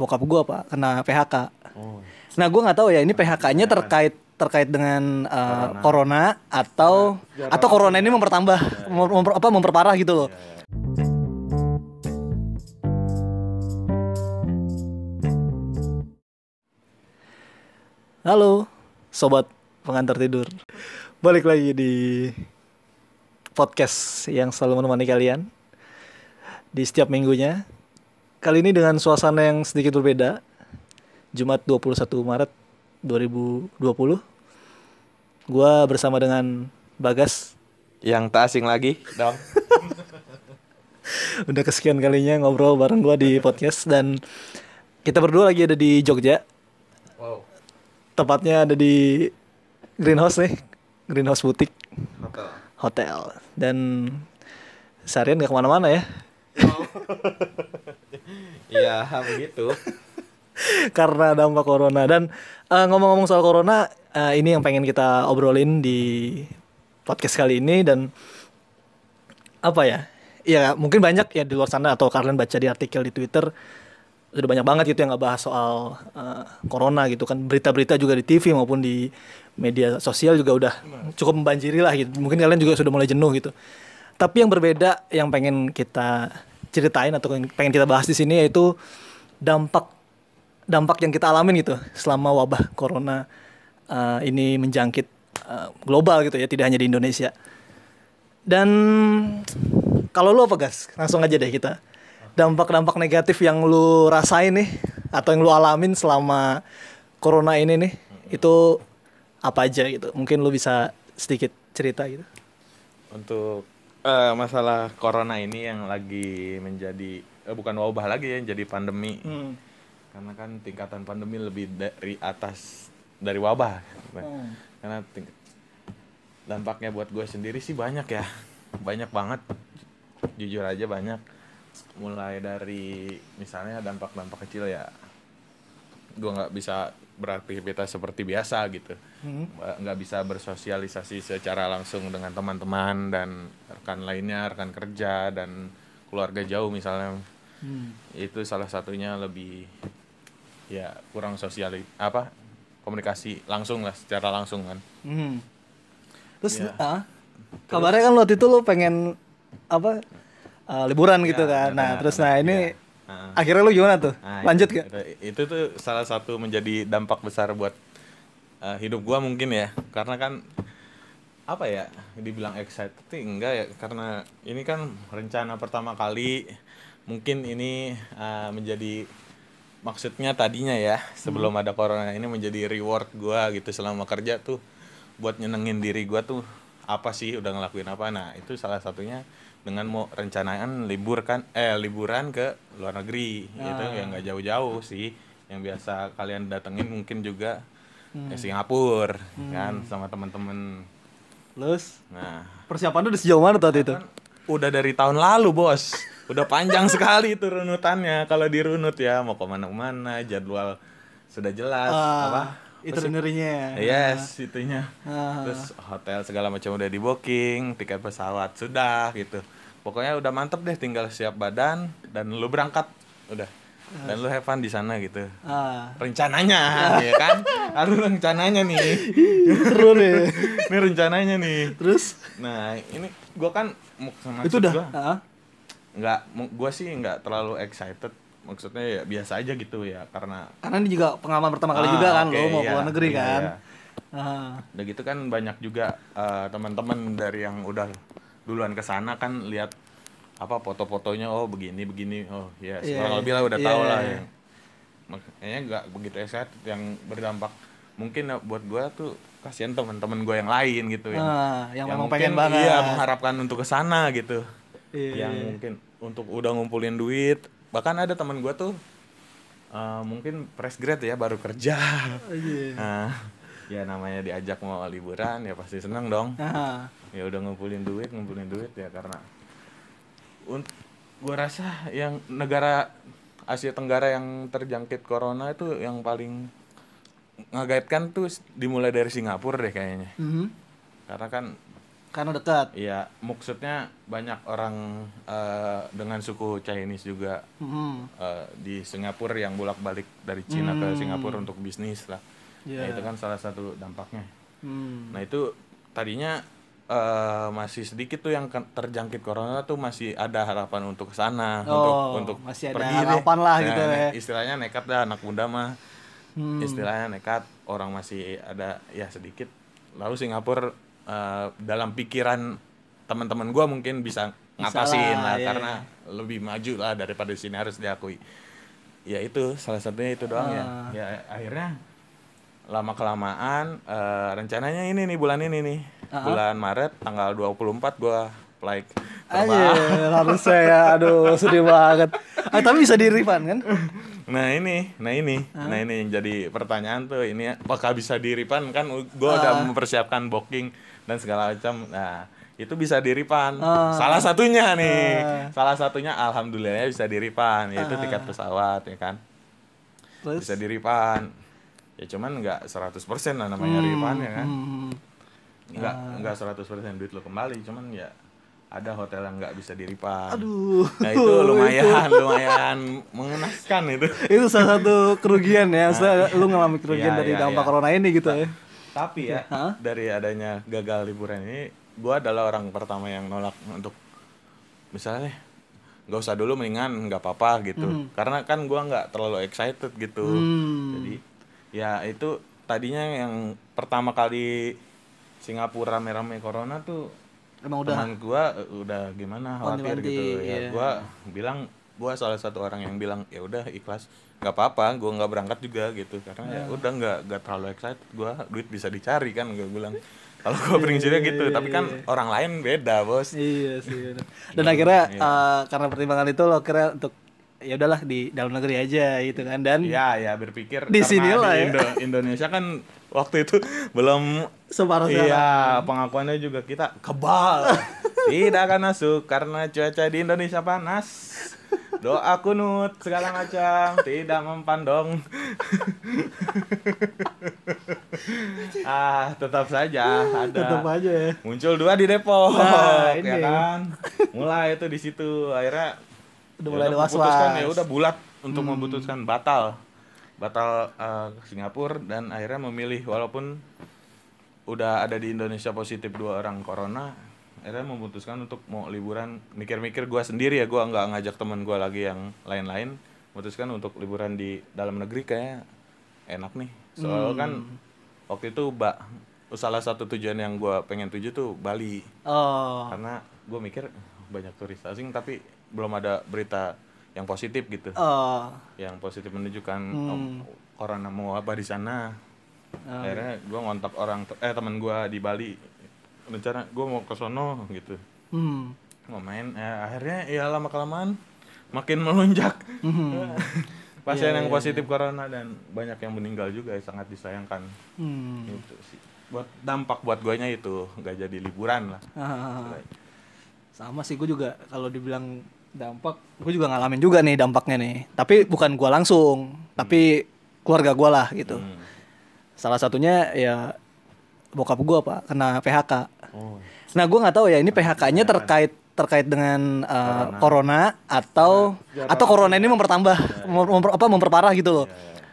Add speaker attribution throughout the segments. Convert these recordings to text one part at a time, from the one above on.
Speaker 1: bokap gua pak kena PHK.
Speaker 2: Oh.
Speaker 1: Nah gue nggak tahu ya ini PHK-nya terkait terkait dengan uh, corona. atau atau corona ini mempertambah mem- memper- apa memperparah gitu loh. Halo, sobat pengantar tidur. Balik lagi di podcast yang selalu menemani kalian di setiap minggunya. Kali ini dengan suasana yang sedikit berbeda. Jumat 21 Maret 2020. Gua bersama dengan Bagas.
Speaker 2: Yang tak asing lagi dong.
Speaker 1: Udah kesekian kalinya ngobrol bareng gua di podcast dan kita berdua lagi ada di Jogja.
Speaker 2: Wow.
Speaker 1: Tepatnya ada di Greenhouse nih. Greenhouse Boutique
Speaker 2: Hotel.
Speaker 1: Hotel. Dan seharian gak ke mana-mana ya.
Speaker 2: Iya, begitu.
Speaker 1: karena dampak corona. Dan eh, ngomong-ngomong soal corona eh, ini yang pengen kita obrolin di podcast kali ini dan apa ya? Ya mungkin banyak ya di luar sana atau kalian baca di artikel di Twitter sudah banyak banget gitu yang nggak bahas soal eh, corona gitu kan. Berita-berita juga di TV maupun di media sosial juga udah cukup membanjiri lah gitu. Mungkin kalian juga sudah mulai jenuh gitu. Tapi yang berbeda yang pengen kita ceritain atau pengen kita bahas di sini yaitu dampak dampak yang kita alamin gitu selama wabah corona uh, ini menjangkit uh, global gitu ya tidak hanya di Indonesia. Dan kalau lu apa gas? Langsung aja deh kita. Dampak-dampak negatif yang lu rasain nih atau yang lu alamin selama corona ini nih itu apa aja gitu? Mungkin lu bisa sedikit cerita gitu.
Speaker 2: Untuk eh, masalah corona ini yang lagi menjadi eh, bukan wabah lagi ya, jadi pandemi.
Speaker 1: Hmm.
Speaker 2: Karena kan tingkatan pandemi lebih dari atas dari wabah.
Speaker 1: Hmm.
Speaker 2: Karena ting- dampaknya buat gue sendiri sih banyak ya. Banyak banget. Jujur aja banyak. Mulai dari misalnya dampak-dampak kecil ya gue nggak bisa beraktivitas seperti biasa gitu
Speaker 1: Hmm.
Speaker 2: Nggak- bisa bersosialisasi secara langsung dengan teman-teman dan rekan lainnya rekan kerja dan keluarga jauh misalnya
Speaker 1: Hmm.
Speaker 2: itu salah satunya lebih ya kurang sosial apa komunikasi langsung lah secara langsung kan
Speaker 1: Hmm. Terus,
Speaker 2: Iya.
Speaker 1: ah, kabarnya kan waktu itu lu pengen apa uh, liburan gitu
Speaker 2: Ya,
Speaker 1: kan. Nah,
Speaker 2: nah,
Speaker 1: terus
Speaker 2: nah,
Speaker 1: nah ini
Speaker 2: iya. Nah.
Speaker 1: akhirnya lu gimana tuh?
Speaker 2: Nah,
Speaker 1: Lanjut
Speaker 2: itu,
Speaker 1: gak?
Speaker 2: itu, itu tuh salah satu menjadi dampak besar buat uh, hidup gua mungkin ya karena kan apa ya dibilang excited enggak ya karena ini kan rencana pertama kali mungkin ini uh, menjadi maksudnya tadinya ya sebelum ada corona ini menjadi reward gua gitu selama kerja tuh buat nyenengin diri gua tuh apa sih udah ngelakuin apa nah itu salah satunya dengan mau rencanaan libur kan eh liburan ke luar negeri gitu. Yang nggak jauh-jauh sih. Yang biasa kalian datengin mungkin juga ke Singapura kan sama teman-teman
Speaker 1: Terus?
Speaker 2: Nah.
Speaker 1: Persiapan udah sejauh mana tuh? Waktu itu?
Speaker 2: udah dari tahun lalu bos. Udah panjang sekali itu runutannya. Kalau dirunut ya mau ke mana-mana jadwal sudah jelas apa
Speaker 1: itu itinerary-nya.
Speaker 2: yes itunya.
Speaker 1: Ah.
Speaker 2: terus hotel segala macam udah di booking tiket pesawat sudah gitu. Pokoknya udah mantep deh tinggal siap badan dan lu berangkat udah. Dan lu have fun di sana gitu.
Speaker 1: Ah,
Speaker 2: rencananya ya kan? Harus rencananya nih.
Speaker 1: Seru nih.
Speaker 2: ini rencananya nih.
Speaker 1: Terus?
Speaker 2: Nah ini gua kan mau sama
Speaker 1: itu udah. Ah,
Speaker 2: nggak mu- gua sih nggak terlalu excited maksudnya ya biasa aja gitu ya karena
Speaker 1: karena ini juga pengalaman pertama kali
Speaker 2: Ah,
Speaker 1: juga kan
Speaker 2: oke,
Speaker 1: lo mau ke
Speaker 2: iya,
Speaker 1: luar negeri
Speaker 2: iya,
Speaker 1: kan.
Speaker 2: iya.
Speaker 1: Ah,
Speaker 2: udah gitu kan banyak juga eh, teman-teman dari yang udah duluan ke sana kan lihat apa foto-fotonya oh begini begini oh ya
Speaker 1: Iya,
Speaker 2: kurang lebih lah udah tahu
Speaker 1: iya,
Speaker 2: lah
Speaker 1: iya.
Speaker 2: yang makanya nggak begitu excited yang berdampak mungkin ya buat gua tuh kasihan teman-teman gua yang lain gitu yang
Speaker 1: ah, yang, memang
Speaker 2: mungkin,
Speaker 1: pengen banget.
Speaker 2: iya mengharapkan untuk ke sana gitu
Speaker 1: Iya,
Speaker 2: yang
Speaker 1: iya.
Speaker 2: mungkin untuk udah ngumpulin duit bahkan ada teman gua tuh eh, mungkin fresh grad ya baru kerja
Speaker 1: Iya.
Speaker 2: nah ya namanya diajak mau liburan ya pasti seneng dong
Speaker 1: Ah,
Speaker 2: ya udah ngumpulin duit ngumpulin duit ya karena untuk gua rasa yang negara Asia Tenggara yang terjangkit corona itu yang paling ngagetkan tuh dimulai dari Singapura deh kayaknya
Speaker 1: mhm.
Speaker 2: karena kan
Speaker 1: Karena dekat.
Speaker 2: Iya, maksudnya banyak orang eh, dengan suku Chinese juga
Speaker 1: Hmm.
Speaker 2: eh, di Singapura yang bolak-balik dari Cina ke Singapura untuk bisnis lah.
Speaker 1: Iya.
Speaker 2: Nah, itu kan salah satu dampaknya.
Speaker 1: Hmm.
Speaker 2: Nah, itu tadinya eh, masih sedikit tuh yang terjangkit corona tuh masih ada harapan untuk ke sana untuk
Speaker 1: Oh,
Speaker 2: untuk
Speaker 1: masih ada
Speaker 2: pergi deh.
Speaker 1: harapan lah
Speaker 2: Nah,
Speaker 1: gitu ya.
Speaker 2: Istilahnya nekat dah anak muda mah.
Speaker 1: Hmm.
Speaker 2: Istilahnya nekat, orang masih ada ya sedikit. Lalu Singapura eh, dalam pikiran teman-teman gua mungkin bisa ngatasin
Speaker 1: lah,
Speaker 2: lah,
Speaker 1: iya.
Speaker 2: karena lebih maju lah daripada sini harus diakui. Ya itu salah satunya itu doang ya.
Speaker 1: Ah.
Speaker 2: Ya akhirnya lama kelamaan eh, rencananya ini nih bulan ini nih.
Speaker 1: Ah.
Speaker 2: Bulan Maret tanggal 24 gua flight
Speaker 1: Aja harus saya aduh sedih banget. Ah, tapi bisa di refund kan?
Speaker 2: Nah ini, nah ini, nah ini yang jadi pertanyaan tuh ini apakah bisa di refund kan gua udah
Speaker 1: Ah.
Speaker 2: mempersiapkan booking dan segala macam. Nah itu bisa di refund.
Speaker 1: Ah.
Speaker 2: Salah satunya nih,
Speaker 1: Ah.
Speaker 2: salah satunya alhamdulillah bisa di refund yaitu tiket pesawat ya kan
Speaker 1: Terus
Speaker 2: bisa di refund. Ya cuman nggak 100% lah namanya refund ya kan.
Speaker 1: hmm,
Speaker 2: Nggak nggak 100% duit lo kembali, cuman ya ada hotel yang nggak bisa di refund.
Speaker 1: aduh.
Speaker 2: Nah itu lumayan lumayan mengenaskan itu.
Speaker 1: itu salah satu kerugian ya. Maksudnya lu ngalami kerugian
Speaker 2: Iya,
Speaker 1: dari
Speaker 2: iya,
Speaker 1: dampak
Speaker 2: iya.
Speaker 1: corona ini gitu ya.
Speaker 2: Tapi ya
Speaker 1: Hah?
Speaker 2: dari adanya gagal liburan ini, gua adalah orang pertama yang nolak untuk misalnya nggak usah dulu mendingan nggak apa-apa gitu. Karena kan gua nggak terlalu excited gitu.
Speaker 1: Hmm.
Speaker 2: Jadi ya itu tadinya yang pertama kali Singapura rame-rame corona tuh
Speaker 1: Emang udah.
Speaker 2: teman gua eh, udah gimana khawatir
Speaker 1: Wanti-wanti,
Speaker 2: gitu ya
Speaker 1: iya.
Speaker 2: gua bilang gua salah satu orang yang bilang ya udah ikhlas nggak apa-apa gua nggak berangkat juga gitu karena ya
Speaker 1: Iya.
Speaker 2: udah nggak nggak terlalu excited gua duit bisa dicari kan gua bilang kalau
Speaker 1: Iya,
Speaker 2: gua prinsipnya gitu tapi kan orang lain beda bos
Speaker 1: Iya sih. Dan akhirnya eh, karena pertimbangan itu lo kira untuk ya udahlah di dalam negeri aja gitu kan dan
Speaker 2: ya ya berpikir
Speaker 1: Di sinilah
Speaker 2: di
Speaker 1: ya.
Speaker 2: Indo- Indonesia kan waktu itu belum
Speaker 1: separuh.
Speaker 2: Iya, pengakuannya juga kita kebal. Tidak akan masuk karena cuaca di Indonesia panas. Doa kunut segala macam tidak mempan dong. ah, tetap saja ada.
Speaker 1: Tetap aja ya.
Speaker 2: Muncul dua di Depok,
Speaker 1: Nah, ini.
Speaker 2: ya kan? Mulai itu di situ akhirnya
Speaker 1: Udah
Speaker 2: ya
Speaker 1: mulai ada was-was. Hmm.
Speaker 2: memutuskan, ya udah bulat untuk memutuskan batal. Batal ke Singapura dan akhirnya memilih walaupun udah ada di Indonesia positif dua orang corona, akhirnya memutuskan untuk mau liburan mikir-mikir gua sendiri ya gua nggak ngajak teman gua lagi yang lain-lain memutuskan untuk liburan di dalam negeri kayak enak nih soalnya kan
Speaker 1: Hmm.
Speaker 2: waktu itu mbak salah satu tujuan yang gua pengen tuju tuh Bali
Speaker 1: Oh.
Speaker 2: karena gue mikir banyak turis asing tapi belum ada berita yang positif gitu
Speaker 1: Oh.
Speaker 2: yang positif menunjukkan
Speaker 1: Hmm.
Speaker 2: oh, corona mau apa di sana
Speaker 1: Oh.
Speaker 2: akhirnya gue ngontak orang eh teman gue di Bali rencana gue mau ke sono gitu
Speaker 1: Hmm.
Speaker 2: mau main eh, akhirnya ya lama kelamaan makin melonjak
Speaker 1: Hmm.
Speaker 2: pasien
Speaker 1: Iya,
Speaker 2: yang positif corona dan banyak yang meninggal juga ya, sangat disayangkan
Speaker 1: Hmm.
Speaker 2: itu sih buat dampak buat guanya itu nggak jadi liburan lah
Speaker 1: Ah. Sama sih gue juga kalau dibilang dampak, gue juga ngalamin juga nih dampaknya nih. Tapi bukan gua langsung, tapi keluarga gua lah gitu.
Speaker 2: Hmm.
Speaker 1: Salah satunya ya bokap gua pak kena PHK.
Speaker 2: oh
Speaker 1: Nah gue nggak tahu ya ini PHK-nya terkait terkait dengan uh, corona. atau atau corona ini mempertambah mem- memper- apa memperparah gitu loh.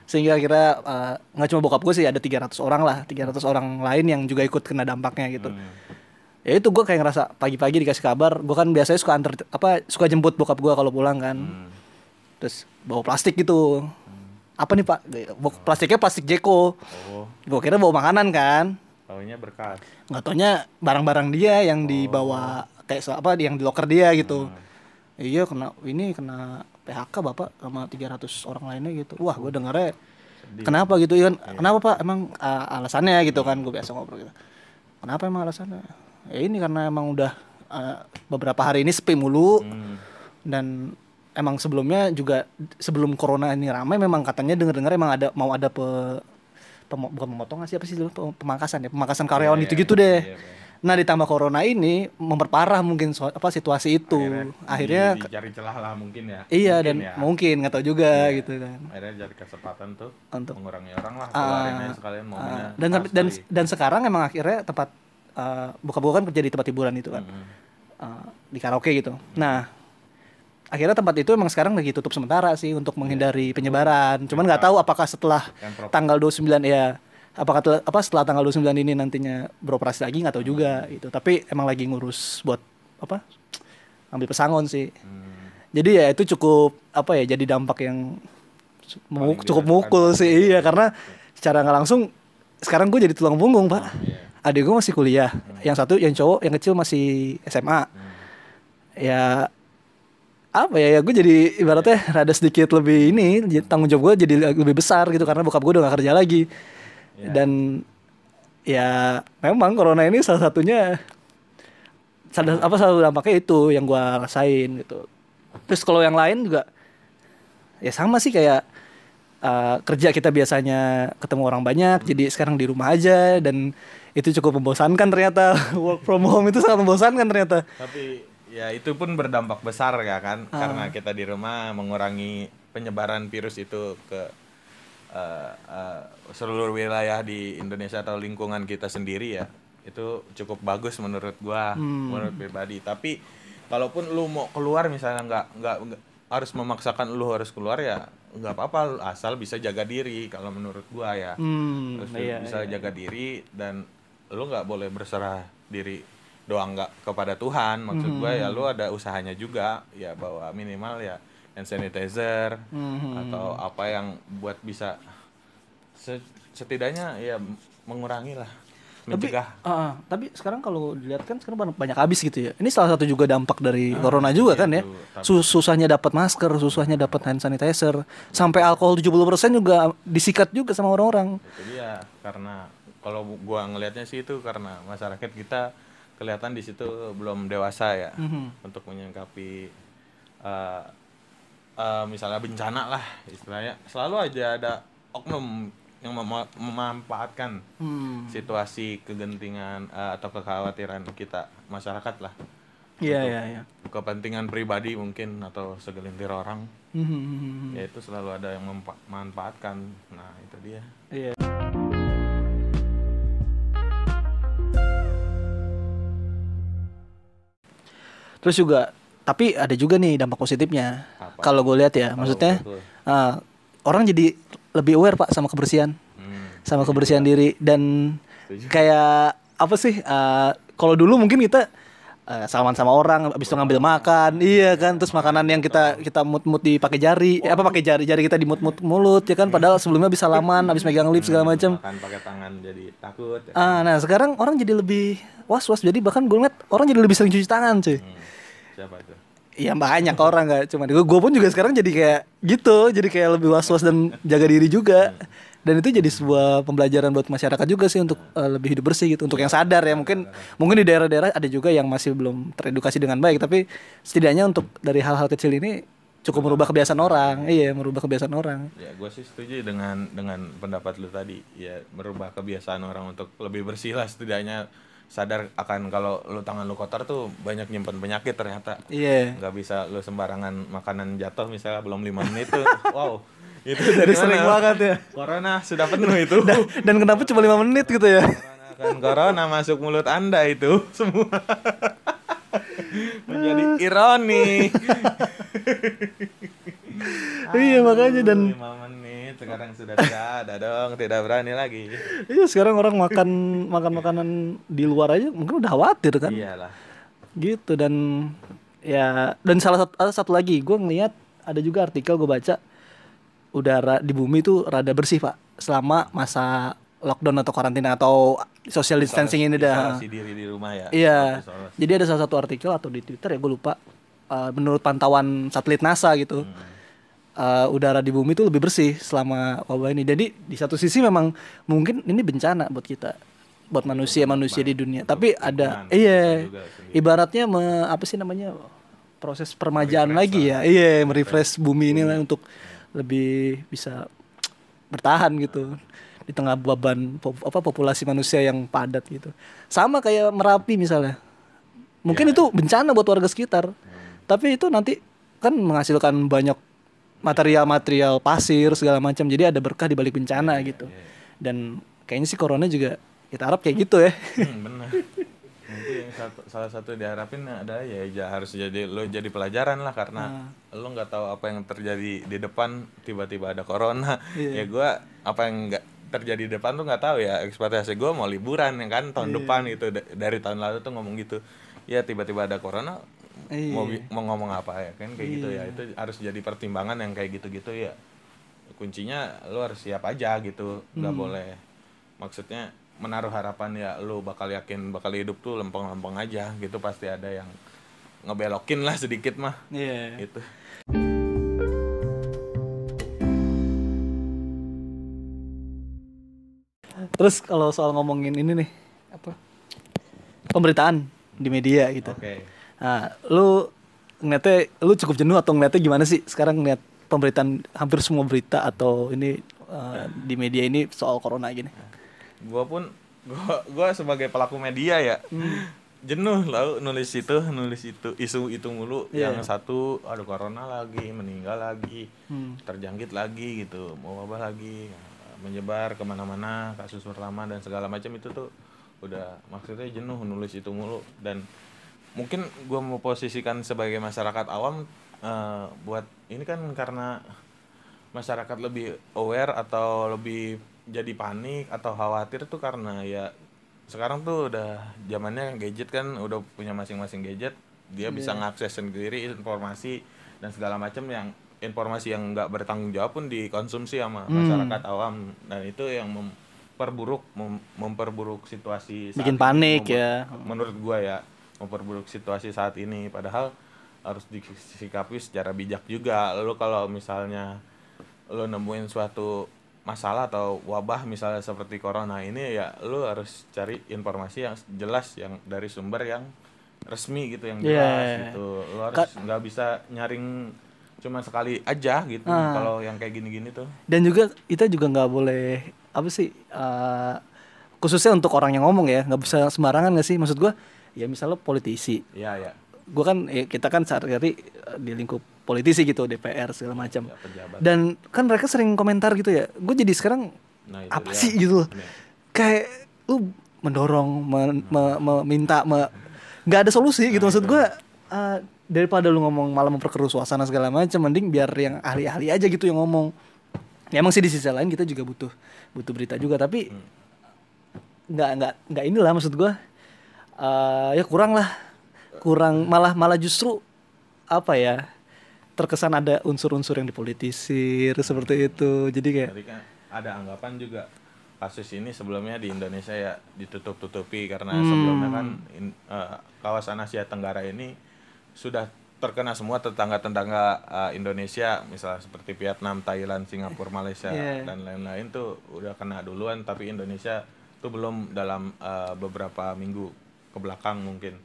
Speaker 1: Sehingga akhirnya uh, nggak cuma bokap gue sih ada 300 orang lah, 300 orang lain yang juga ikut kena dampaknya gitu.
Speaker 2: Hmm.
Speaker 1: Ya itu gue kayak ngerasa pagi-pagi dikasih kabar, gue kan biasanya suka antar apa suka jemput bokap gue kalau pulang kan.
Speaker 2: Hmm.
Speaker 1: Terus bawa plastik gitu. Apa nih pak? Plastiknya plastik Jeko.
Speaker 2: oh
Speaker 1: Gue kira bawa makanan kan.
Speaker 2: taunya berkas
Speaker 1: nggak taunya barang-barang dia yang dibawa kayak apa yang di locker dia gitu iya kena ini kena PHK bapak sama 300 orang lainnya gitu wah gue dengarnya kenapa gitu kan kenapa pak emang uh, alasannya gitu kan gue biasa ngobrol gitu kenapa emang alasannya ya ini karena emang udah uh, beberapa hari ini sepi mulu
Speaker 2: Hmm.
Speaker 1: dan emang sebelumnya juga sebelum corona ini ramai memang katanya dengar-dengar emang ada mau ada pe, pemo- bukan pemotongan sih apa sih dulu pemangkasan ya pemangkasan karyawan
Speaker 2: Iya,
Speaker 1: itu-gitu
Speaker 2: iya,
Speaker 1: deh.
Speaker 2: iya, iya.
Speaker 1: Nah ditambah corona ini memperparah mungkin so- apa situasi itu. Akhirnya,
Speaker 2: di- dicari celah lah mungkin ya
Speaker 1: iya
Speaker 2: Mungkin
Speaker 1: dan
Speaker 2: ya.
Speaker 1: mungkin nggak tahu juga
Speaker 2: Iya.
Speaker 1: gitu kan.
Speaker 2: akhirnya cari kesempatan tuh
Speaker 1: Untuk
Speaker 2: mengurangi orang lah
Speaker 1: Ah,
Speaker 2: keluarin aja sekalian momennya
Speaker 1: dan dan
Speaker 2: kali.
Speaker 1: dan sekarang emang akhirnya tempat uh, bokap gue kan kerja di tempat hiburan itu kan. Uh, di karaoke gitu. Nah akhirnya tempat itu emang sekarang lagi tutup sementara sih untuk menghindari penyebaran. Cuman nggak tahu apakah setelah tanggal 29 ya apakah tel- apa setelah tanggal 29 ini nantinya beroperasi lagi nggak tahu juga gitu. Tapi emang lagi ngurus buat apa ambil pesangon sih.
Speaker 2: Hmm.
Speaker 1: jadi ya itu cukup apa ya jadi dampak yang cukup mukul sih. iya karena secara nggak langsung sekarang gue jadi tulang punggung pak.
Speaker 2: Iya.
Speaker 1: Adik gue masih kuliah. Yang satu yang cowok yang kecil masih SMA ya apa ya ya gue jadi ibaratnya rada sedikit lebih ini tanggung jawab gue jadi lebih besar gitu karena bokap gue udah gak kerja lagi.
Speaker 2: Ya.
Speaker 1: dan ya memang corona ini salah satunya salah apa salah satu dampaknya itu yang gue rasain gitu. Terus kalau yang lain juga ya sama sih kayak uh, kerja kita biasanya ketemu orang banyak jadi sekarang di rumah aja dan itu cukup membosankan ternyata work from home itu sangat membosankan ternyata
Speaker 2: Tapi ya itu pun berdampak besar ya kan
Speaker 1: Ah.
Speaker 2: karena kita di rumah mengurangi penyebaran virus itu ke eh, eh, seluruh wilayah di Indonesia atau lingkungan kita sendiri ya. Itu cukup bagus menurut gua,
Speaker 1: Hmm.
Speaker 2: menurut pribadi. Tapi kalaupun lu mau keluar misalnya nggak nggak nggak- harus memaksakan lu harus keluar ya nggak apa-apa asal bisa jaga diri kalau menurut gua ya.
Speaker 1: hmm,
Speaker 2: Terus
Speaker 1: iya,
Speaker 2: bisa
Speaker 1: iya.
Speaker 2: jaga diri dan lu nggak boleh berserah diri doang nggak kepada Tuhan. Maksud gue
Speaker 1: Hmm.
Speaker 2: ya lu ada usahanya juga ya bawa minimal ya hand sanitizer
Speaker 1: Hmm.
Speaker 2: atau apa yang buat bisa se- setidaknya ya mengurangi lah
Speaker 1: tapi
Speaker 2: mencegah.
Speaker 1: ah, ah, tapi sekarang kalau dilihat kan sekarang banyak, banyak habis gitu ya. Ini salah satu juga dampak dari corona juga
Speaker 2: iya
Speaker 1: kan ya.
Speaker 2: tapi-
Speaker 1: Sus- susahnya dapat masker susahnya dapat hand sanitizer. Sampai alkohol 70% juga disikat juga sama orang-orang.
Speaker 2: Itu dia karena kalau gua ngelihatnya sih itu karena masyarakat kita kelihatan di situ belum dewasa ya
Speaker 1: Mhm.
Speaker 2: untuk menyingkapi eh, eh, misalnya bencana lah istilahnya selalu aja ada oknum yang mema- memanfaatkan
Speaker 1: Hmm.
Speaker 2: situasi kegentingan eh, atau kekhawatiran kita masyarakat lah
Speaker 1: iya
Speaker 2: Untuk
Speaker 1: iya iya
Speaker 2: kepentingan pribadi mungkin atau segelintir orang
Speaker 1: Mhm.
Speaker 2: ya itu selalu ada yang memanfaatkan nah itu dia
Speaker 1: Iya. Terus juga, tapi ada juga nih dampak positifnya.
Speaker 2: Apa?
Speaker 1: Kalau gue lihat ya, maksudnya
Speaker 2: betul.
Speaker 1: ah, orang jadi lebih aware pak sama kebersihan,
Speaker 2: Hmm,
Speaker 1: sama kebersihan diri dan
Speaker 2: Setuju.
Speaker 1: kayak apa sih? ah, kalau dulu mungkin kita ah, salaman sama orang, habis itu ngambil makan, iya kan? Terus makanan yang kita kita mut-mut dipakai jari, eh, apa pakai jari, jari kita dimut-mut mulut, ya kan? Padahal sebelumnya bisa salaman, habis megang lip segala macam.
Speaker 2: makan pakai tangan jadi takut ya.
Speaker 1: Ah, nah sekarang orang jadi lebih was-was. Jadi bahkan gue ngeliat orang jadi lebih sering cuci tangan, cuy.
Speaker 2: Hmm, siapa itu
Speaker 1: Iya banyak orang nggak cuma gue. Gue pun juga sekarang jadi kayak gitu. Jadi kayak lebih was-was dan jaga diri juga. Dan itu jadi sebuah pembelajaran buat masyarakat juga sih untuk eh, lebih hidup bersih gitu. Untuk yang sadar ya mungkin mungkin di daerah-daerah ada juga yang masih belum teredukasi dengan baik. Tapi setidaknya untuk dari hal-hal kecil ini cukup merubah kebiasaan orang. Iya merubah kebiasaan orang.
Speaker 2: Ya, gue sih setuju dengan dengan pendapat lu tadi. Ya, merubah kebiasaan orang untuk lebih bersih lah setidaknya sadar akan kalau lu tangan lu kotor tuh banyak nyimpan penyakit ternyata.
Speaker 1: Iya.
Speaker 2: nggak bisa lu sembarangan makanan jatuh misalnya belum lima menit tuh. wow. Itu dari
Speaker 1: sering banget ya.
Speaker 2: Corona sudah penuh itu.
Speaker 1: Dan kenapa cuma lima menit gitu ya?
Speaker 2: corona kan corona masuk mulut Anda itu semua. Menjadi ironi.
Speaker 1: iya makanya dan
Speaker 2: menit sekarang sudah tidak ada dong, tidak berani lagi.
Speaker 1: Iya sekarang orang makan makan makanan di luar aja mungkin udah khawatir kan
Speaker 2: Iyalah.
Speaker 1: gitu dan ya dan salah satu ada satu lagi gue ngeliat ada juga artikel gue baca udara di bumi itu rada bersih pak selama masa lockdown atau karantina atau social distancing ini dah
Speaker 2: Isolasi diri di rumah ya.
Speaker 1: iya
Speaker 2: Isolasi.
Speaker 1: jadi ada salah satu artikel atau di twitter ya gue lupa eh, menurut pantauan satelit NASA gitu eh, udara di bumi itu lebih bersih selama wabah ini. Jadi di satu sisi memang mungkin ini bencana buat kita buat manusia manusia di dunia. Tapi ada iya ibaratnya me- apa sih namanya proses permajaan lagi ya. Iya merefresh bumi ini lah untuk lebih bisa bertahan gitu di tengah beban pop- apa populasi manusia yang padat gitu. Sama kayak merapi misalnya. Mungkin itu bencana buat warga sekitar. Tapi itu nanti kan menghasilkan banyak material-material pasir segala macam. Jadi ada berkah di balik bencana gitu. dan kayaknya sih corona juga kita harap kayak gitu ya.
Speaker 2: Hmm, benar. satu, salah satu diharapin ada ya, ya harus jadi lo jadi pelajaran lah. Karena
Speaker 1: Ah.
Speaker 2: lo nggak tahu apa yang terjadi di depan tiba-tiba ada corona.
Speaker 1: Iya.
Speaker 2: ya gua apa yang nggak terjadi di depan tuh nggak tahu ya. Ekspektasi gua mau liburan ya kan? Tahun
Speaker 1: Iya.
Speaker 2: depan gitu. Da- dari tahun lalu tuh ngomong gitu. Ya tiba-tiba ada corona
Speaker 1: Iya.
Speaker 2: mau mau ngomong apa ya kan kayak gitu ya itu harus jadi pertimbangan yang kayak gitu-gitu ya kuncinya lo harus siap aja gitu nggak
Speaker 1: Hmm.
Speaker 2: boleh maksudnya menaruh harapan ya lo bakal yakin bakal hidup tuh lempeng-lempeng aja gitu pasti ada yang ngebelokin lah sedikit mah
Speaker 1: Iya.
Speaker 2: gitu
Speaker 1: Terus kalau soal ngomongin ini nih apa pemberitaan di media gitu.
Speaker 2: oke
Speaker 1: Nah, lu ngeliatnya lu cukup jenuh atau ngeliatnya gimana sih sekarang ngeliat pemberitaan hampir semua berita atau ini eh, di media ini soal corona gini.
Speaker 2: gua pun gua gua sebagai pelaku media ya jenuh lalu nulis itu nulis itu isu itu mulu
Speaker 1: Iya.
Speaker 2: yang satu ada corona lagi meninggal lagi
Speaker 1: Hmm.
Speaker 2: terjangkit lagi gitu mau wabah lagi menyebar ke mana-mana kasus pertama dan segala macam itu tuh udah maksudnya jenuh nulis itu mulu dan mungkin gua mau posisikan sebagai masyarakat awam eh, buat ini kan karena masyarakat lebih aware atau lebih jadi panik atau khawatir tuh karena ya sekarang tuh udah zamannya gadget kan udah punya masing-masing gadget dia bisa ngakses sendiri informasi dan segala macam yang informasi yang nggak bertanggung jawab pun dikonsumsi sama masyarakat awam. Dan itu yang memperburuk mem- memperburuk situasi
Speaker 1: Bikin panik ya.
Speaker 2: menurut gua ya memperburuk situasi saat ini. Padahal harus disikapi secara bijak juga. Lo kalau misalnya lo nemuin suatu masalah atau wabah misalnya seperti corona ini ya lo harus cari informasi yang jelas yang dari sumber yang resmi gitu yang jelas
Speaker 1: Yeah.
Speaker 2: gitu. Lo harus nggak bisa nyaring cuma sekali aja gitu
Speaker 1: Ah.
Speaker 2: kalau yang kayak gini-gini tuh.
Speaker 1: Dan juga kita juga nggak boleh apa sih eh, khususnya untuk orang yang ngomong ya nggak bisa sembarangan nggak sih? Maksud gua ya misalnya politisi.
Speaker 2: Ya ya.
Speaker 1: Gue kan ya kita kan sehari-hari eh, di lingkup politisi gitu DPR segala macam.
Speaker 2: Ya
Speaker 1: dan kan mereka sering komentar gitu ya gue jadi sekarang
Speaker 2: nah itu
Speaker 1: apa
Speaker 2: dia.
Speaker 1: sih? gitu loh.
Speaker 2: Ini.
Speaker 1: kayak lu mendorong men- me- meminta me- nggak ada solusi gitu. Maksud gue eh, daripada lu ngomong malah memperkeruh suasana segala macam mending biar yang ahli-ahli aja gitu yang ngomong. Ya emang sih di sisi lain kita juga butuh butuh berita juga tapi nggak nggak nggak inilah maksud gue eh ya kurang lah. Kurang malah malah justru apa ya terkesan ada unsur-unsur yang dipolitisir seperti itu. Jadi kayak
Speaker 2: kan ada anggapan juga kasus ini sebelumnya di Indonesia ya ditutup-tutupi karena sebelumnya kan in- eh, kawasan Asia Tenggara ini sudah terkena semua tetangga-tetangga eh, Indonesia. Misalnya seperti Vietnam, Thailand, Singapura, Malaysia
Speaker 1: Iya.
Speaker 2: dan lain-lain tuh udah kena duluan. Tapi Indonesia tuh belum dalam eh, beberapa minggu ke belakang mungkin.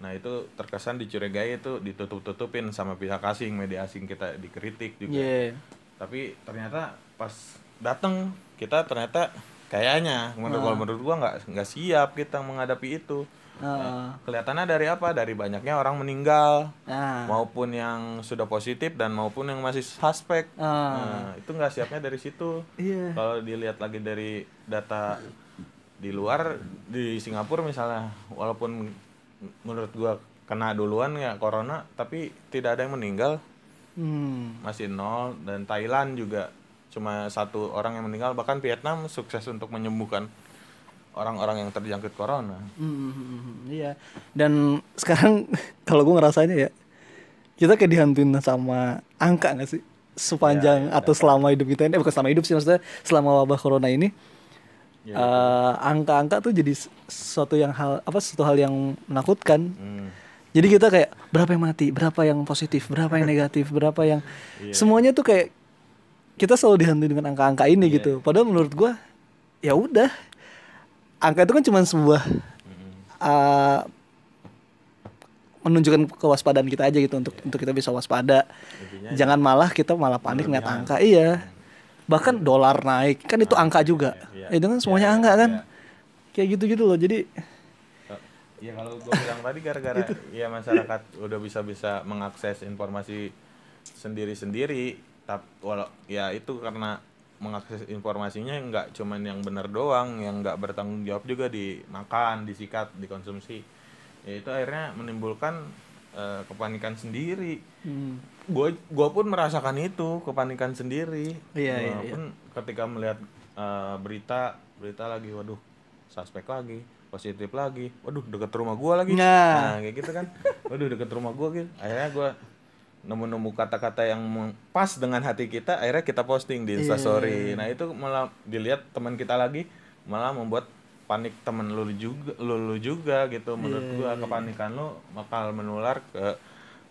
Speaker 2: Nah itu terkesan dicurigai itu ditutup-tutupin sama pihak asing, media asing kita dikritik juga
Speaker 1: yeah.
Speaker 2: tapi ternyata pas datang kita ternyata kayaknya menurut kalau menurut gua nggak nggak siap kita menghadapi itu
Speaker 1: Ah.
Speaker 2: kelihatannya dari apa dari banyaknya orang meninggal
Speaker 1: nah
Speaker 2: maupun yang sudah positif dan maupun yang masih suspek
Speaker 1: Ah.
Speaker 2: nah, itu nggak siapnya dari situ
Speaker 1: iya
Speaker 2: kalau dilihat lagi dari data di luar di Singapura misalnya walaupun menurut gua kena duluan ya corona tapi tidak ada yang meninggal.
Speaker 1: Hmm.
Speaker 2: masih nol dan Thailand juga cuma satu orang yang meninggal. Bahkan Vietnam sukses untuk menyembuhkan orang-orang yang terjangkit corona.
Speaker 1: Hmm, iya. Dan sekarang kalau gue ngerasanya ya kita kayak dihantuin sama angka nggak sih? Sepanjang atau selama hidup kita ini eh, bukan selama hidup sih maksudnya selama wabah corona ini
Speaker 2: Ya,
Speaker 1: eh, angka-angka tuh jadi sesuatu yang hal apa sesuatu hal yang menakutkan
Speaker 2: Hmm.
Speaker 1: Jadi kita kayak berapa yang mati, berapa yang positif, berapa yang negatif, berapa yang
Speaker 2: Iya.
Speaker 1: semuanya tuh kayak kita selalu dihantui dengan angka-angka ini
Speaker 2: Iya.
Speaker 1: gitu. Padahal menurut gua ya udah angka itu kan cuma sebuah
Speaker 2: Hmm.
Speaker 1: uh, menunjukkan kewaspadaan kita aja gitu untuk untuk kita bisa waspada.
Speaker 2: Intinya
Speaker 1: Jangan malah kita malah panik ngeliat angka. Iya. Bahkan dolar naik kan itu angka juga.
Speaker 2: iya.
Speaker 1: Itu kan
Speaker 2: Iya,
Speaker 1: semuanya
Speaker 2: iya,
Speaker 1: angka kan.
Speaker 2: iya.
Speaker 1: Kayak gitu-gitu loh. Jadi
Speaker 2: ya kalau gue bilang tadi gara-gara ya masyarakat udah bisa-bisa mengakses informasi sendiri-sendiri tapi walau ya itu karena mengakses informasinya nggak cuman yang benar doang yang nggak bertanggung jawab juga dimakan disikat dikonsumsi ya itu akhirnya menimbulkan eh, kepanikan sendiri.
Speaker 1: Hmm.
Speaker 2: gue gua pun merasakan itu kepanikan sendiri.
Speaker 1: Iya, iya,
Speaker 2: Gua pun ketika melihat eh, berita berita lagi waduh suspek lagi positif lagi waduh deket rumah gua lagi.
Speaker 1: Nah.
Speaker 2: nah kayak gitu kan. Waduh deket rumah gua gitu. Akhirnya gua nemu-nemu kata-kata yang pas dengan hati kita akhirnya kita posting di instastory. nah itu malah dilihat teman kita lagi malah membuat panik temen lu juga lu, lu juga gitu menurut gua kepanikan lu bakal menular ke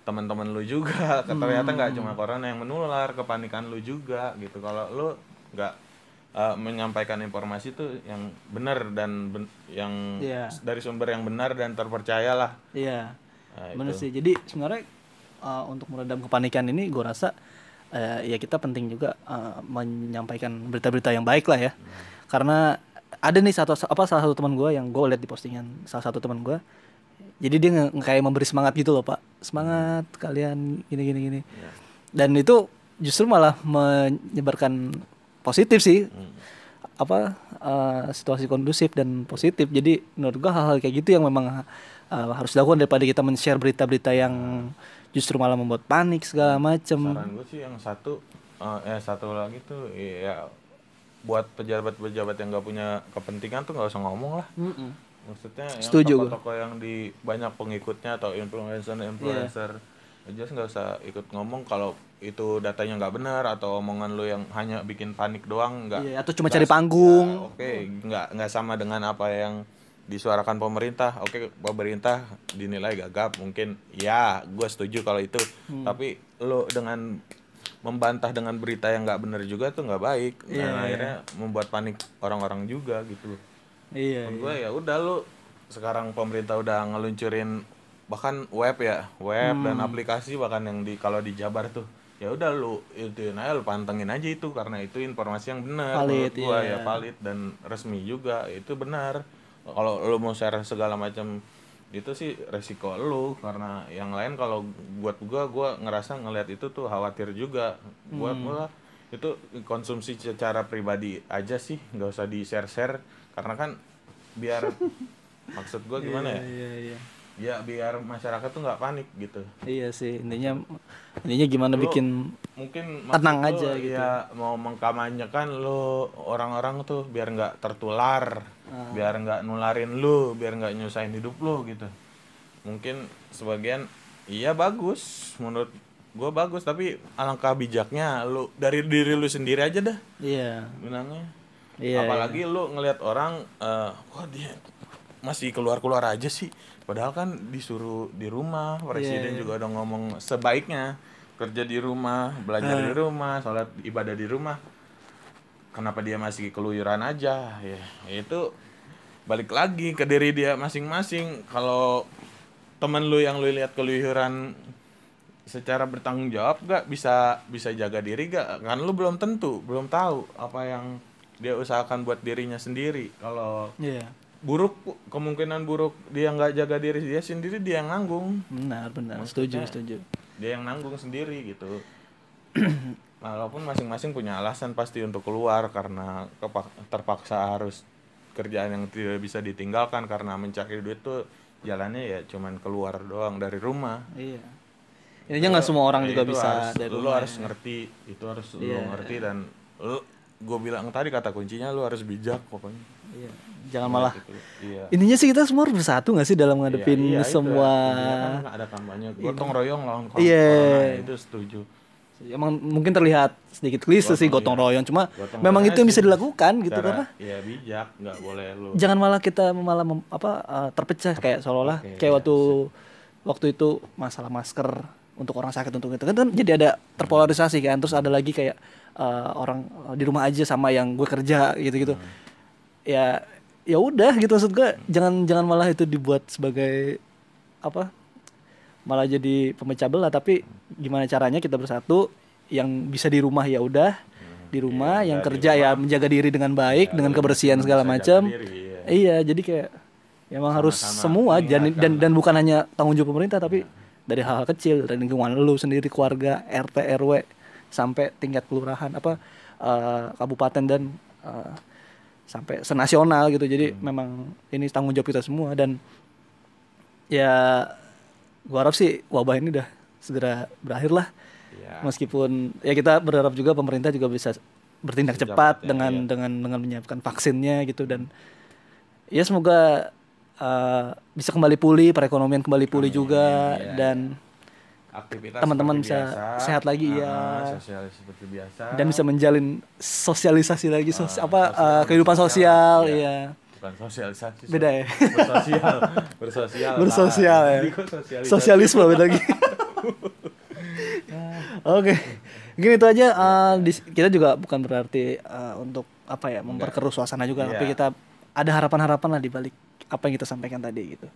Speaker 2: teman-teman lu juga ternyata nggak cuma corona yang menular kepanikan lu juga gitu kalau lu nggak uh, menyampaikan informasi itu yang benar dan ben- yang
Speaker 1: Iya.
Speaker 2: dari sumber yang benar dan terpercaya lah
Speaker 1: Iya.
Speaker 2: Nah,
Speaker 1: Bener sih. Jadi sebenarnya uh, untuk meredam kepanikan ini gue rasa uh, ya kita penting juga uh, menyampaikan berita-berita yang baik lah ya. Karena ada nih satu apa salah satu teman gue yang gue lihat di postingan salah satu teman gue. Jadi dia nge- nge- kayak memberi semangat gitu loh pak. Semangat kalian gini gini gini. Dan itu justru malah menyebarkan positif sih. apa uh, situasi kondusif dan positif jadi menurut gua hal-hal kayak gitu yang memang uh, harus dilakukan daripada kita men-share berita-berita yang justru malah membuat panik segala macem
Speaker 2: saran gue sih yang satu uh, eh satu lagi tuh ya buat pejabat-pejabat yang nggak punya kepentingan tuh nggak usah ngomong lah
Speaker 1: Mm-mm.
Speaker 2: maksudnya yang
Speaker 1: Setuju gua.
Speaker 2: toko-toko yang di banyak pengikutnya atau influencer influencer
Speaker 1: Iya.
Speaker 2: aja nggak usah ikut ngomong kalau itu datanya nggak benar atau omongan lu yang hanya bikin panik doang nggak
Speaker 1: Iya, atau cuma
Speaker 2: nggak-
Speaker 1: cari panggung.
Speaker 2: ya, oke nggak nggak sama dengan apa yang disuarakan pemerintah oke pemerintah dinilai gagap mungkin ya gue setuju kalau itu
Speaker 1: Hmm.
Speaker 2: tapi lu dengan membantah dengan berita yang nggak benar juga tuh nggak baik. Dan
Speaker 1: Iya,
Speaker 2: akhirnya membuat panik orang-orang juga gitu
Speaker 1: iya
Speaker 2: Menurut gue ya udah lu sekarang pemerintah udah ngeluncurin bahkan web ya web dan
Speaker 1: Hmm.
Speaker 2: aplikasi bahkan yang di kalau di Jabar tuh. Ya udah lu itu aja lu pantengin aja itu karena itu informasi yang benar
Speaker 1: Valid,
Speaker 2: gua
Speaker 1: iya.
Speaker 2: ya valid dan resmi juga itu benar. Kalau lu mau share segala macam itu sih resiko lu karena yang lain kalau buat gua gua ngerasa ngelihat itu tuh khawatir juga. Buat
Speaker 1: Hmm.
Speaker 2: gua itu konsumsi secara pribadi aja sih nggak usah di share share karena kan biar maksud gua gimana ya?
Speaker 1: iya iya
Speaker 2: ya biar masyarakat tuh nggak panik gitu.
Speaker 1: Iya sih intinya intinya gimana
Speaker 2: Lu
Speaker 1: bikin
Speaker 2: mungkin
Speaker 1: Tenang
Speaker 2: maksud
Speaker 1: aja
Speaker 2: lu
Speaker 1: gitu.
Speaker 2: ya mau mengkamanyakan lu orang-orang tuh biar nggak tertular
Speaker 1: Ah.
Speaker 2: biar nggak nularin lu biar nggak nyusahin hidup lu gitu. Mungkin sebagian iya bagus menurut gua bagus tapi alangkah bijaknya lu dari diri lu sendiri aja dah
Speaker 1: iya.
Speaker 2: bilangnya.
Speaker 1: Iya,
Speaker 2: apalagi lu ngelihat orang eh wah dia masih keluar-keluar aja sih. Padahal kan disuruh di rumah presiden
Speaker 1: Iya,
Speaker 2: juga udah ngomong sebaiknya kerja di rumah belajar
Speaker 1: Ah.
Speaker 2: di rumah sholat ibadah di rumah. Kenapa dia masih keluyuran aja? Ya itu balik lagi ke diri dia masing-masing. Kalau temen lu yang lu lihat keluyuran secara bertanggung jawab gak bisa bisa jaga diri gak kan lu belum tentu belum tahu apa yang dia usahakan buat dirinya sendiri. Kalau
Speaker 1: iya
Speaker 2: buruk kemungkinan buruk dia nggak jaga diri dia sendiri dia yang nanggung.
Speaker 1: Benar benar. Setuju
Speaker 2: Maksudnya-
Speaker 1: setuju
Speaker 2: dia yang nanggung sendiri gitu. Walaupun masing-masing punya alasan pasti untuk keluar karena terpaksa harus kerjaan yang tidak bisa ditinggalkan karena mencari duit tuh jalannya ya cuman keluar doang dari rumah.
Speaker 1: Iya. Intinya nggak semua orang
Speaker 2: Ya,
Speaker 1: juga bisa
Speaker 2: harus,
Speaker 1: dari
Speaker 2: lu
Speaker 1: rumah
Speaker 2: harus
Speaker 1: ya.
Speaker 2: ngerti itu harus lu
Speaker 1: Iya.
Speaker 2: ngerti dan lu gue bilang tadi kata kuncinya lu harus bijak pokoknya.
Speaker 1: Iya. jangan malah.
Speaker 2: Gitu. iya.
Speaker 1: Intinya sih kita semua harus bersatu nggak sih dalam ngadepin
Speaker 2: Iya, iya, itu.
Speaker 1: semua
Speaker 2: Intinya kan ada kampanye. Gotong royong lawan corona
Speaker 1: Iya.
Speaker 2: itu setuju.
Speaker 1: Emang mungkin terlihat sedikit klise sih gotong royong cuma
Speaker 2: Gotong
Speaker 1: memang itu yang bisa dilakukan gitu karena
Speaker 2: ya bijak nggak boleh lu
Speaker 1: jangan malah kita malah mem- apa uh, terpecah kayak seolah-olah
Speaker 2: Oke,
Speaker 1: kayak
Speaker 2: iya,
Speaker 1: waktu waktu itu masalah masker untuk orang sakit untuk itu. Kan, kan jadi ada terpolarisasi kan terus ada lagi kayak uh, orang uh, di rumah aja sama yang gue kerja gitu-gitu.
Speaker 2: Hmm.
Speaker 1: ya ya udah gitu maksud gue jangan jangan malah itu dibuat sebagai apa malah jadi pemecah belah. Tapi gimana caranya kita bersatu yang bisa di rumah ya udah. Di rumah
Speaker 2: Iya,
Speaker 1: yang kerja ya menjaga diri dengan baik
Speaker 2: Ya,
Speaker 1: dengan kebersihan segala macam
Speaker 2: diri, iya.
Speaker 1: jadi kayak ya emang harus semua dan, dan dan bukan hanya tanggung jawab pemerintah tapi dari hal-hal kecil dari lingkungan lu sendiri keluarga RT RW sampai tingkat kelurahan apa eh, kabupaten dan eh, sampai senasional gitu jadi
Speaker 2: Hmm.
Speaker 1: memang ini tanggung jawab kita semua dan ya gua harap sih wabah ini udah segera berakhir lah
Speaker 2: Iya.
Speaker 1: meskipun ya kita berharap juga pemerintah juga bisa bertindak cepat dengan
Speaker 2: iya.
Speaker 1: dengan dengan menyiapkan vaksinnya gitu dan ya semoga uh, bisa kembali pulih perekonomian kembali pulih
Speaker 2: Amin,
Speaker 1: juga
Speaker 2: iya,
Speaker 1: dan
Speaker 2: aktivitas
Speaker 1: teman-teman bisa
Speaker 2: biasa.
Speaker 1: sehat lagi,
Speaker 2: Ah,
Speaker 1: ya.
Speaker 2: sosial seperti biasa
Speaker 1: dan bisa menjalin sosialisasi lagi sos
Speaker 2: Ah,
Speaker 1: apa
Speaker 2: sosial,
Speaker 1: uh, kehidupan
Speaker 2: sosial,
Speaker 1: sosial
Speaker 2: iya.
Speaker 1: ya
Speaker 2: bukan sosialisasi
Speaker 1: Beda ya?
Speaker 2: bersosial bersosial
Speaker 1: bersosial
Speaker 2: lah.
Speaker 1: ya sosialisme beda lagi oke mungkin itu aja uh, di- kita juga bukan berarti uh, untuk apa ya memperkeruh suasana juga tapi
Speaker 2: Iya.
Speaker 1: kita ada harapan-harapan lah di balik apa yang kita sampaikan tadi gitu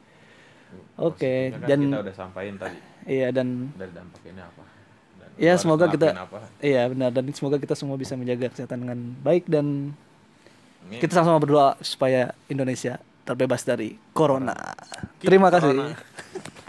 Speaker 1: oke
Speaker 2: Maksudnya kan
Speaker 1: dan
Speaker 2: kita udah sampaikan tadi
Speaker 1: iya dan
Speaker 2: dari dampak ini apa Dan
Speaker 1: ya semoga kita
Speaker 2: apa.
Speaker 1: iya benar dan semoga kita semua bisa menjaga kesehatan dengan baik dan
Speaker 2: Amin.
Speaker 1: kita sama-sama berdoa supaya Indonesia terbebas dari corona.
Speaker 2: Keep
Speaker 1: Terima kasih.
Speaker 2: corona.